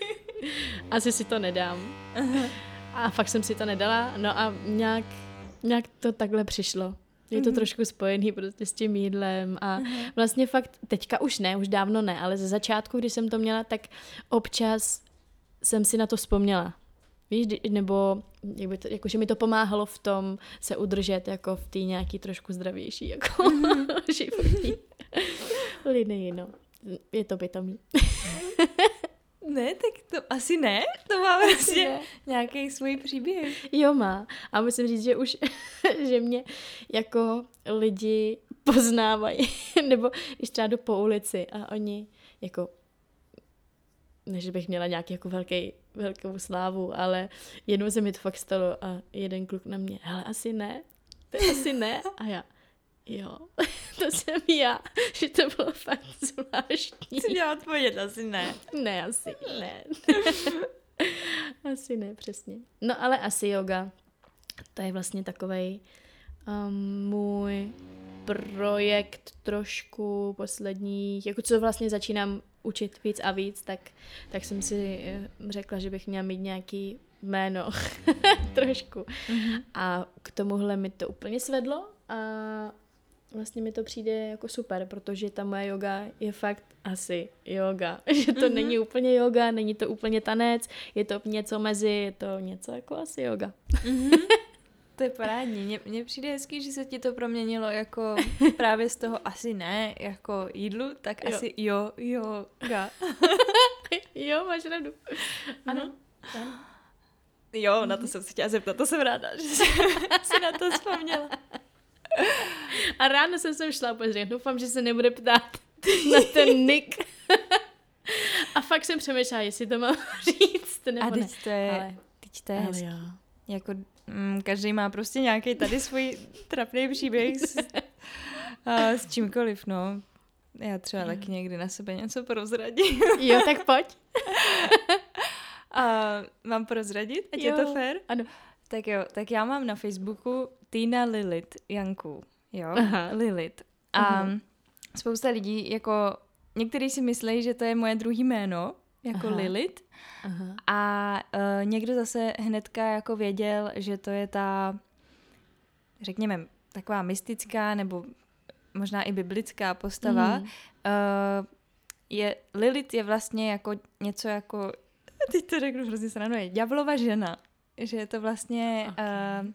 asi si to nedám. A fakt jsem si to nedala, no a nějak nějak to takhle přišlo. Je to mm-hmm. trošku spojený prostě s tím jídlem a mm-hmm. vlastně fakt teďka už ne, už dávno ne, ale ze začátku, když jsem to měla, tak občas jsem si na to vzpomněla. Víš, nebo jak to, jakože mi to pomáhalo v tom se udržet jako v té nějaký trošku zdravější jako mm-hmm. životní linii, no. Je to pitomý. Ne, tak to asi ne. To má vlastně nějaký svůj příběh. Jo, má. A musím říct, že už, že mě jako lidi poznávají. Nebo když třeba jdu po ulici a oni jako než bych měla nějaký jako velký, velkou slávu, ale jednou se mi to fakt stalo a jeden kluk na mě, hele, asi ne, to asi ne. A já, Jo, to jsem já, že to bylo fakt zvláštní. Jsi měla odpovědět, asi ne. Ne, asi ne. asi ne, přesně. No ale asi yoga, to je vlastně takovej um, můj projekt trošku posledních, jako co vlastně začínám učit víc a víc, tak, tak jsem si eh, řekla, že bych měla mít nějaký jméno trošku. Mm-hmm. A k tomuhle mi to úplně svedlo a vlastně mi to přijde jako super, protože ta moje yoga je fakt asi yoga. Že to mm-hmm. není úplně yoga, není to úplně tanec, je to něco mezi, je to něco jako asi yoga. Mm-hmm. To je parádní. Mně přijde hezký, že se ti to proměnilo jako právě z toho asi ne, jako jídlu, tak jo. asi jo, yoga. jo, máš radu. Ano. ano. Jo, na to jsem se chtěla zeptat, to jsem ráda, že jsi na to vzpomněla. A ráno jsem sem šla úplně doufám, že se nebude ptát na ten nick. A fakt jsem přemýšlela, jestli to mám říct, nebo A teď to je, ale, teď to je ale hezký. Jo. Jako mm, každý má prostě nějaký tady svůj trapný příběh s, a, s čímkoliv, no. Já třeba taky někdy na sebe něco prozradím. Jo, tak pojď. a mám prozradit? Ať jo. je to fér? Ano. Tak jo, tak já mám na Facebooku Tina Lilith Janku, jo, Aha. Lilith. A Aha. spousta lidí, jako, někteří si myslí, že to je moje druhý jméno, jako Aha. Lilith. Aha. A uh, někdo zase hnedka jako věděl, že to je ta, řekněme, taková mystická nebo možná i biblická postava. Mm. Uh, je, Lilith je vlastně jako něco jako, teď to řeknu hrozně sranu, je ďavlova žena že je to vlastně okay. uh,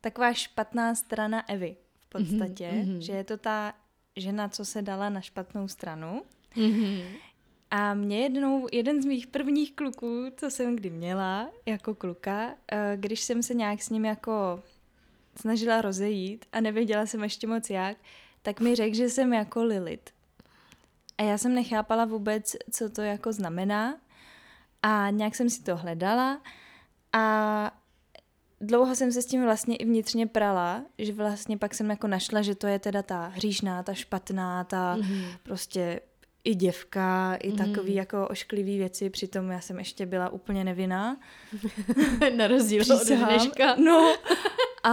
taková špatná strana Evy v podstatě, mm-hmm. že je to ta žena, co se dala na špatnou stranu. Mm-hmm. A mě jednou, jeden z mých prvních kluků, co jsem kdy měla jako kluka, uh, když jsem se nějak s ním jako snažila rozejít a nevěděla jsem ještě moc jak, tak mi řekl, že jsem jako Lilith. A já jsem nechápala vůbec, co to jako znamená. A nějak jsem si to hledala a dlouho jsem se s tím vlastně i vnitřně prala, že vlastně pak jsem jako našla, že to je teda ta hříšná, ta špatná, ta mm-hmm. prostě i děvka, i mm. takový jako ošklivý věci, přitom já jsem ještě byla úplně nevinná. Na rozdíl od dneška. No. A,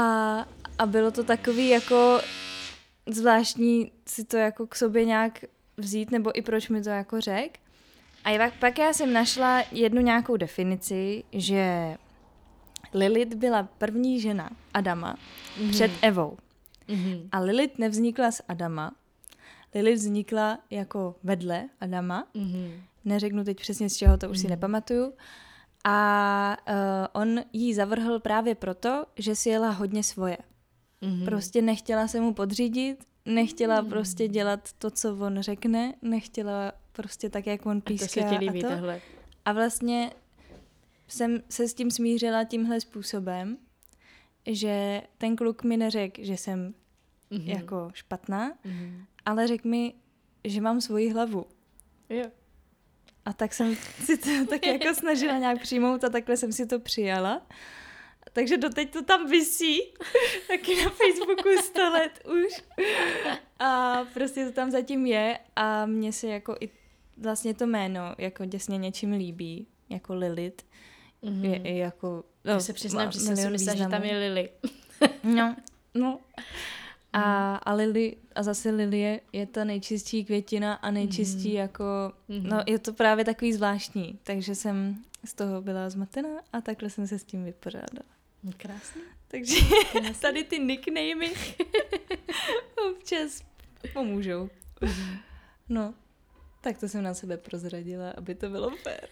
a bylo to takový jako zvláštní si to jako k sobě nějak vzít, nebo i proč mi to jako řek. A pak, pak já jsem našla jednu nějakou definici, že Lilith byla první žena Adama mm-hmm. před Evou. Mm-hmm. A Lilith nevznikla z Adama. Lilith vznikla jako vedle Adama. Mm-hmm. Neřeknu teď přesně z čeho, to už mm-hmm. si nepamatuju. A uh, on jí zavrhl právě proto, že si jela hodně svoje. Mm-hmm. Prostě nechtěla se mu podřídit, nechtěla mm-hmm. prostě dělat to, co on řekne, nechtěla prostě tak, jak on píská. A to se ti líbí, a to. Tohle. A vlastně jsem se s tím smířila tímhle způsobem, že ten kluk mi neřekl, že jsem mm-hmm. jako špatná, mm-hmm. ale řekl mi, že mám svoji hlavu. Jo. A tak jsem si to tak jako snažila nějak přijmout a takhle jsem si to přijala. Takže doteď to tam visí, taky na Facebooku 100 let už. A prostě to tam zatím je a mně se jako i vlastně to jméno jako děsně něčím líbí, jako Lilith. Mm-hmm. Je i jako... No, Já se přiznám, že jsem si myslela, že tam je Lily. no, no. A, a Lily, a zase lilie je ta nejčistší květina a nejčistší mm-hmm. jako, mm-hmm. no je to právě takový zvláštní, takže jsem z toho byla zmatená a takhle jsem se s tím vypořádala. Krásný. Takže Krásný. tady ty nicknamy občas pomůžou. Mm-hmm. No, tak to jsem na sebe prozradila, aby to bylo fér.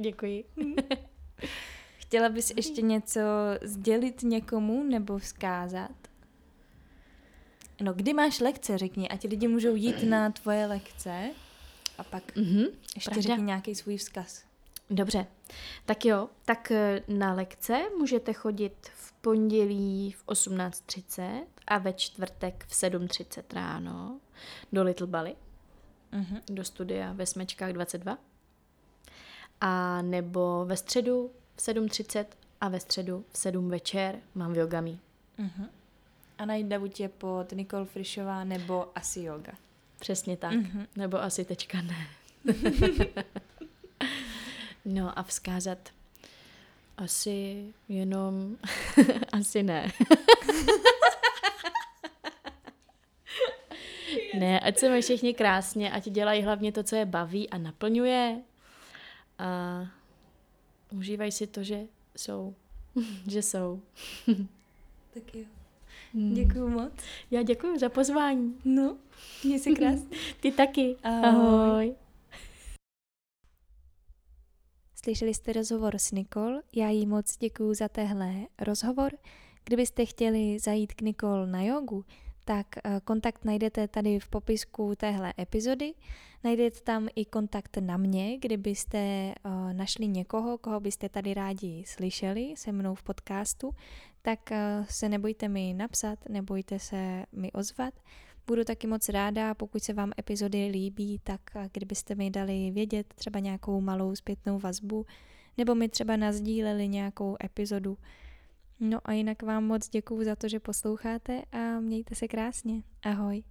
Děkuji. Chtěla bys ještě něco sdělit někomu nebo vzkázat? No, kdy máš lekce, řekni, ať lidi můžou jít na tvoje lekce a pak mm-hmm, ještě pravda. řekni nějaký svůj vzkaz. Dobře, tak jo, tak eh, na lekce můžete chodit v pondělí v 18.30 a ve čtvrtek v 7.30 ráno do Little Bali, mm-hmm. do studia ve Smečkách 22 a nebo ve středu v 7.30 a ve středu v 7 večer mám v yogami. Uh-huh. A najdu tě pod Nikol Frišová nebo asi yoga. Přesně tak. Uh-huh. Nebo asi tečka ne. no a vzkázat asi jenom... asi ne. ne, ať se mají všichni krásně, ať dělají hlavně to, co je baví a naplňuje a užívají si to, že jsou. že jsou. tak jo. Hmm. Děkuju moc. Já děkuji za pozvání. No, měj se krásně. Ty taky. Ahoj. Ahoj. Slyšeli jste rozhovor s Nikol, já jí moc děkuju za tehle rozhovor. Kdybyste chtěli zajít k Nikol na jogu, tak eh, kontakt najdete tady v popisku téhle epizody. Najdete tam i kontakt na mě, kdybyste eh, našli někoho, koho byste tady rádi slyšeli se mnou v podcastu, tak eh, se nebojte mi napsat, nebojte se mi ozvat. Budu taky moc ráda, pokud se vám epizody líbí, tak kdybyste mi dali vědět třeba nějakou malou zpětnou vazbu, nebo mi třeba nazdíleli nějakou epizodu, No a jinak vám moc děkuju za to, že posloucháte a mějte se krásně. Ahoj.